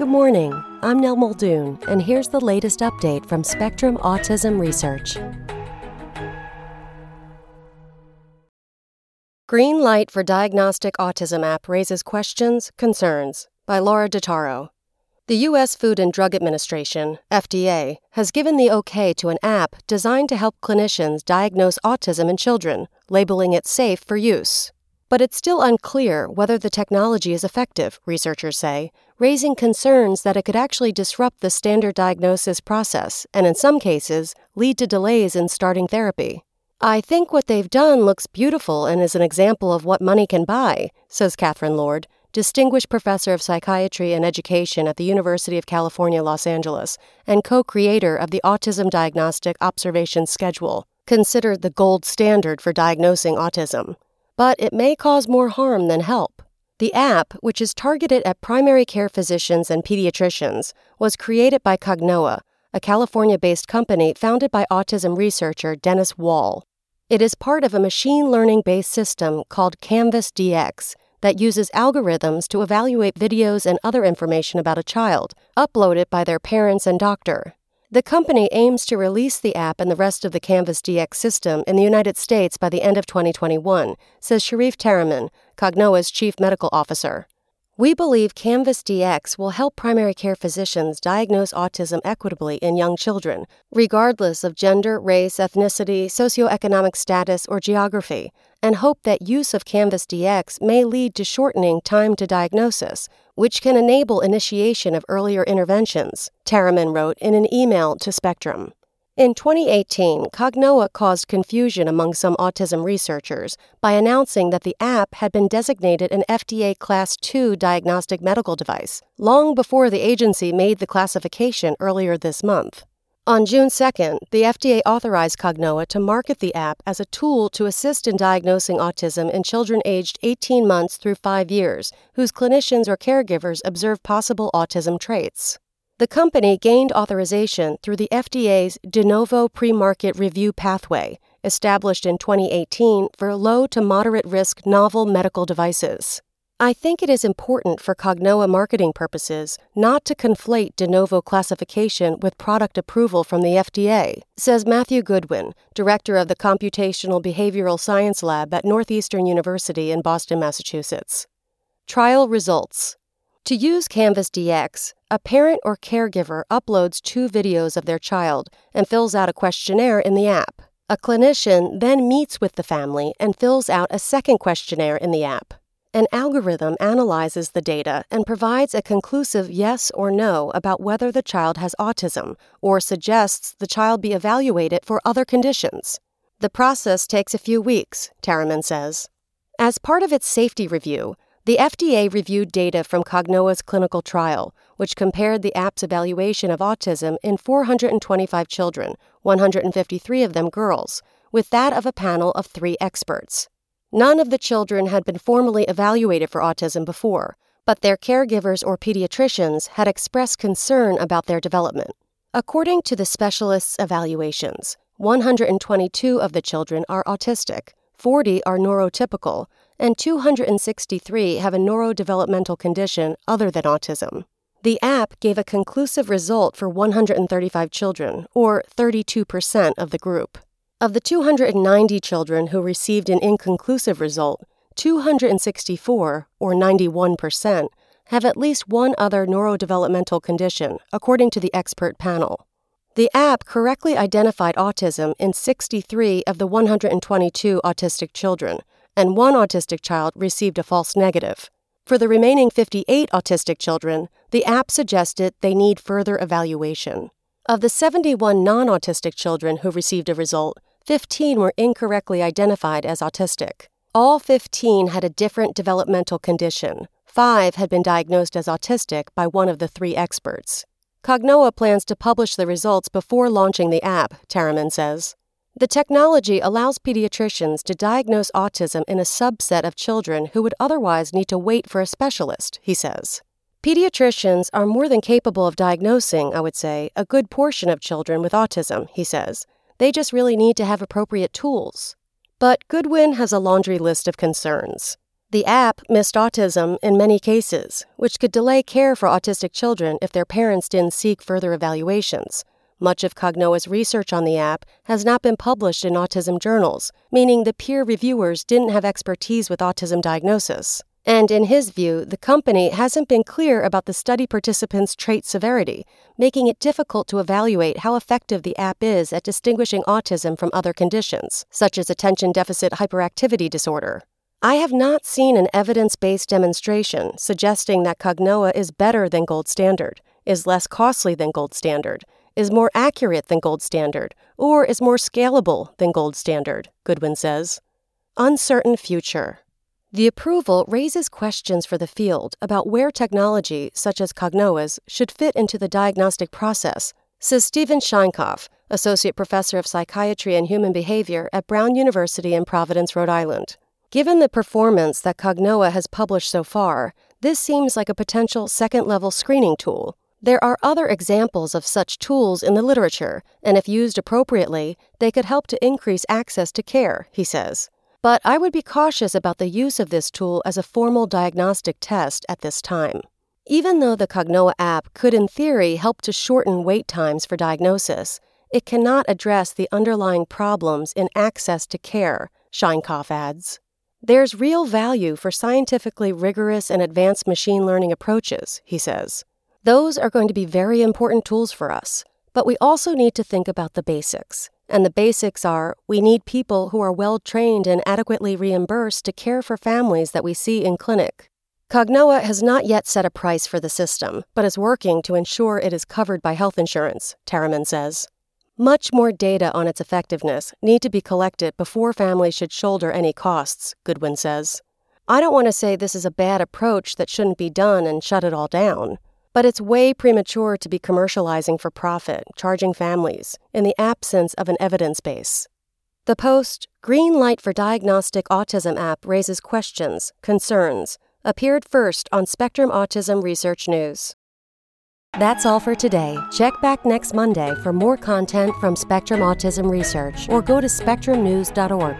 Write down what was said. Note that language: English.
Good morning. I'm Nell Muldoon, and here's the latest update from Spectrum Autism Research. Green Light for Diagnostic Autism app raises questions, concerns by Laura Dattaro. The U.S. Food and Drug Administration, FDA, has given the okay to an app designed to help clinicians diagnose autism in children, labeling it safe for use. But it's still unclear whether the technology is effective, researchers say, raising concerns that it could actually disrupt the standard diagnosis process and, in some cases, lead to delays in starting therapy. I think what they've done looks beautiful and is an example of what money can buy, says Catherine Lord, Distinguished Professor of Psychiatry and Education at the University of California, Los Angeles, and co creator of the Autism Diagnostic Observation Schedule, considered the gold standard for diagnosing autism. But it may cause more harm than help. The app, which is targeted at primary care physicians and pediatricians, was created by Cognoa, a California based company founded by autism researcher Dennis Wall. It is part of a machine learning based system called Canvas DX that uses algorithms to evaluate videos and other information about a child, uploaded by their parents and doctor. The company aims to release the app and the rest of the Canvas DX system in the United States by the end of 2021, says Sharief Taraman, Cognoa's chief medical officer. We believe Canvas DX will help primary care physicians diagnose autism equitably in young children, regardless of gender, race, ethnicity, socioeconomic status, or geography, and hope that use of Canvas DX may lead to shortening time to diagnosis, which can enable initiation of earlier interventions, Taraman wrote in an email to Spectrum. In 2018, Cognoa caused confusion among some autism researchers by announcing that the app had been designated an FDA Class II diagnostic medical device, long before the agency made the classification earlier this month. On June 2nd, the FDA authorized Cognoa to market the app as a tool to assist in diagnosing autism in children aged 18 months through 5 years whose clinicians or caregivers observe possible autism traits. The company gained authorization through the FDA's De Novo Pre Market Review Pathway, established in 2018 for low to moderate risk novel medical devices. I think it is important for Cognoa marketing purposes not to conflate de novo classification with product approval from the FDA, says Matthew Goodwin, director of the Computational Behavioral Science Lab at Northeastern University in Boston, Massachusetts. Trial results to use Canvas DX, a parent or caregiver uploads two videos of their child and fills out a questionnaire in the app. A clinician then meets with the family and fills out a second questionnaire in the app. An algorithm analyzes the data and provides a conclusive yes or no about whether the child has autism or suggests the child be evaluated for other conditions. The process takes a few weeks, Taraman says. As part of its safety review, the FDA reviewed data from Cognoa's clinical trial, which compared the app's evaluation of autism in 425 children, 153 of them girls, with that of a panel of three experts. None of the children had been formally evaluated for autism before, but their caregivers or pediatricians had expressed concern about their development. According to the specialists' evaluations, 122 of the children are autistic, 40 are neurotypical, and 263 have a neurodevelopmental condition other than autism. The app gave a conclusive result for 135 children, or 32% of the group. Of the 290 children who received an inconclusive result, 264, or 91%, have at least one other neurodevelopmental condition, according to the expert panel. The app correctly identified autism in 63 of the 122 autistic children, and one autistic child received a false negative. For the remaining 58 autistic children, the app suggested they need further evaluation. Of the 71 non autistic children who received a result, 15 were incorrectly identified as autistic. All 15 had a different developmental condition. Five had been diagnosed as autistic by one of the three experts. Cognoa plans to publish the results before launching the app, Taraman says. The technology allows pediatricians to diagnose autism in a subset of children who would otherwise need to wait for a specialist, he says. Pediatricians are more than capable of diagnosing, I would say, a good portion of children with autism, he says. They just really need to have appropriate tools. But Goodwin has a laundry list of concerns. The app missed autism in many cases, which could delay care for autistic children if their parents didn't seek further evaluations. Much of Cognoa's research on the app has not been published in autism journals, meaning the peer reviewers didn't have expertise with autism diagnosis. And in his view, the company hasn't been clear about the study participants' trait severity, making it difficult to evaluate how effective the app is at distinguishing autism from other conditions, such as attention deficit hyperactivity disorder. I have not seen an evidence based demonstration suggesting that Cognoa is better than gold standard, is less costly than gold standard, is more accurate than gold standard, or is more scalable than gold standard, Goodwin says. Uncertain future. The approval raises questions for the field about where technology, such as Cognoa's, should fit into the diagnostic process, says Stephen Sheinkopf, Associate Professor of Psychiatry and Human Behavior at Brown University in Providence, Rhode Island. Given the performance that Cognoa has published so far, this seems like a potential second level screening tool. There are other examples of such tools in the literature, and if used appropriately, they could help to increase access to care, he says. But I would be cautious about the use of this tool as a formal diagnostic test at this time. Even though the Cognoa app could, in theory, help to shorten wait times for diagnosis, it cannot address the underlying problems in access to care, Sheinkopf adds. There's real value for scientifically rigorous and advanced machine learning approaches, he says. Those are going to be very important tools for us, but we also need to think about the basics. And the basics are we need people who are well trained and adequately reimbursed to care for families that we see in clinic. Cognoa has not yet set a price for the system, but is working to ensure it is covered by health insurance, Taraman says. Much more data on its effectiveness need to be collected before families should shoulder any costs, Goodwin says. I don't want to say this is a bad approach that shouldn't be done and shut it all down. But it's way premature to be commercializing for profit, charging families, in the absence of an evidence base. The post, Green Light for Diagnostic Autism app raises questions, concerns, appeared first on Spectrum Autism Research News. That's all for today. Check back next Monday for more content from Spectrum Autism Research or go to spectrumnews.org.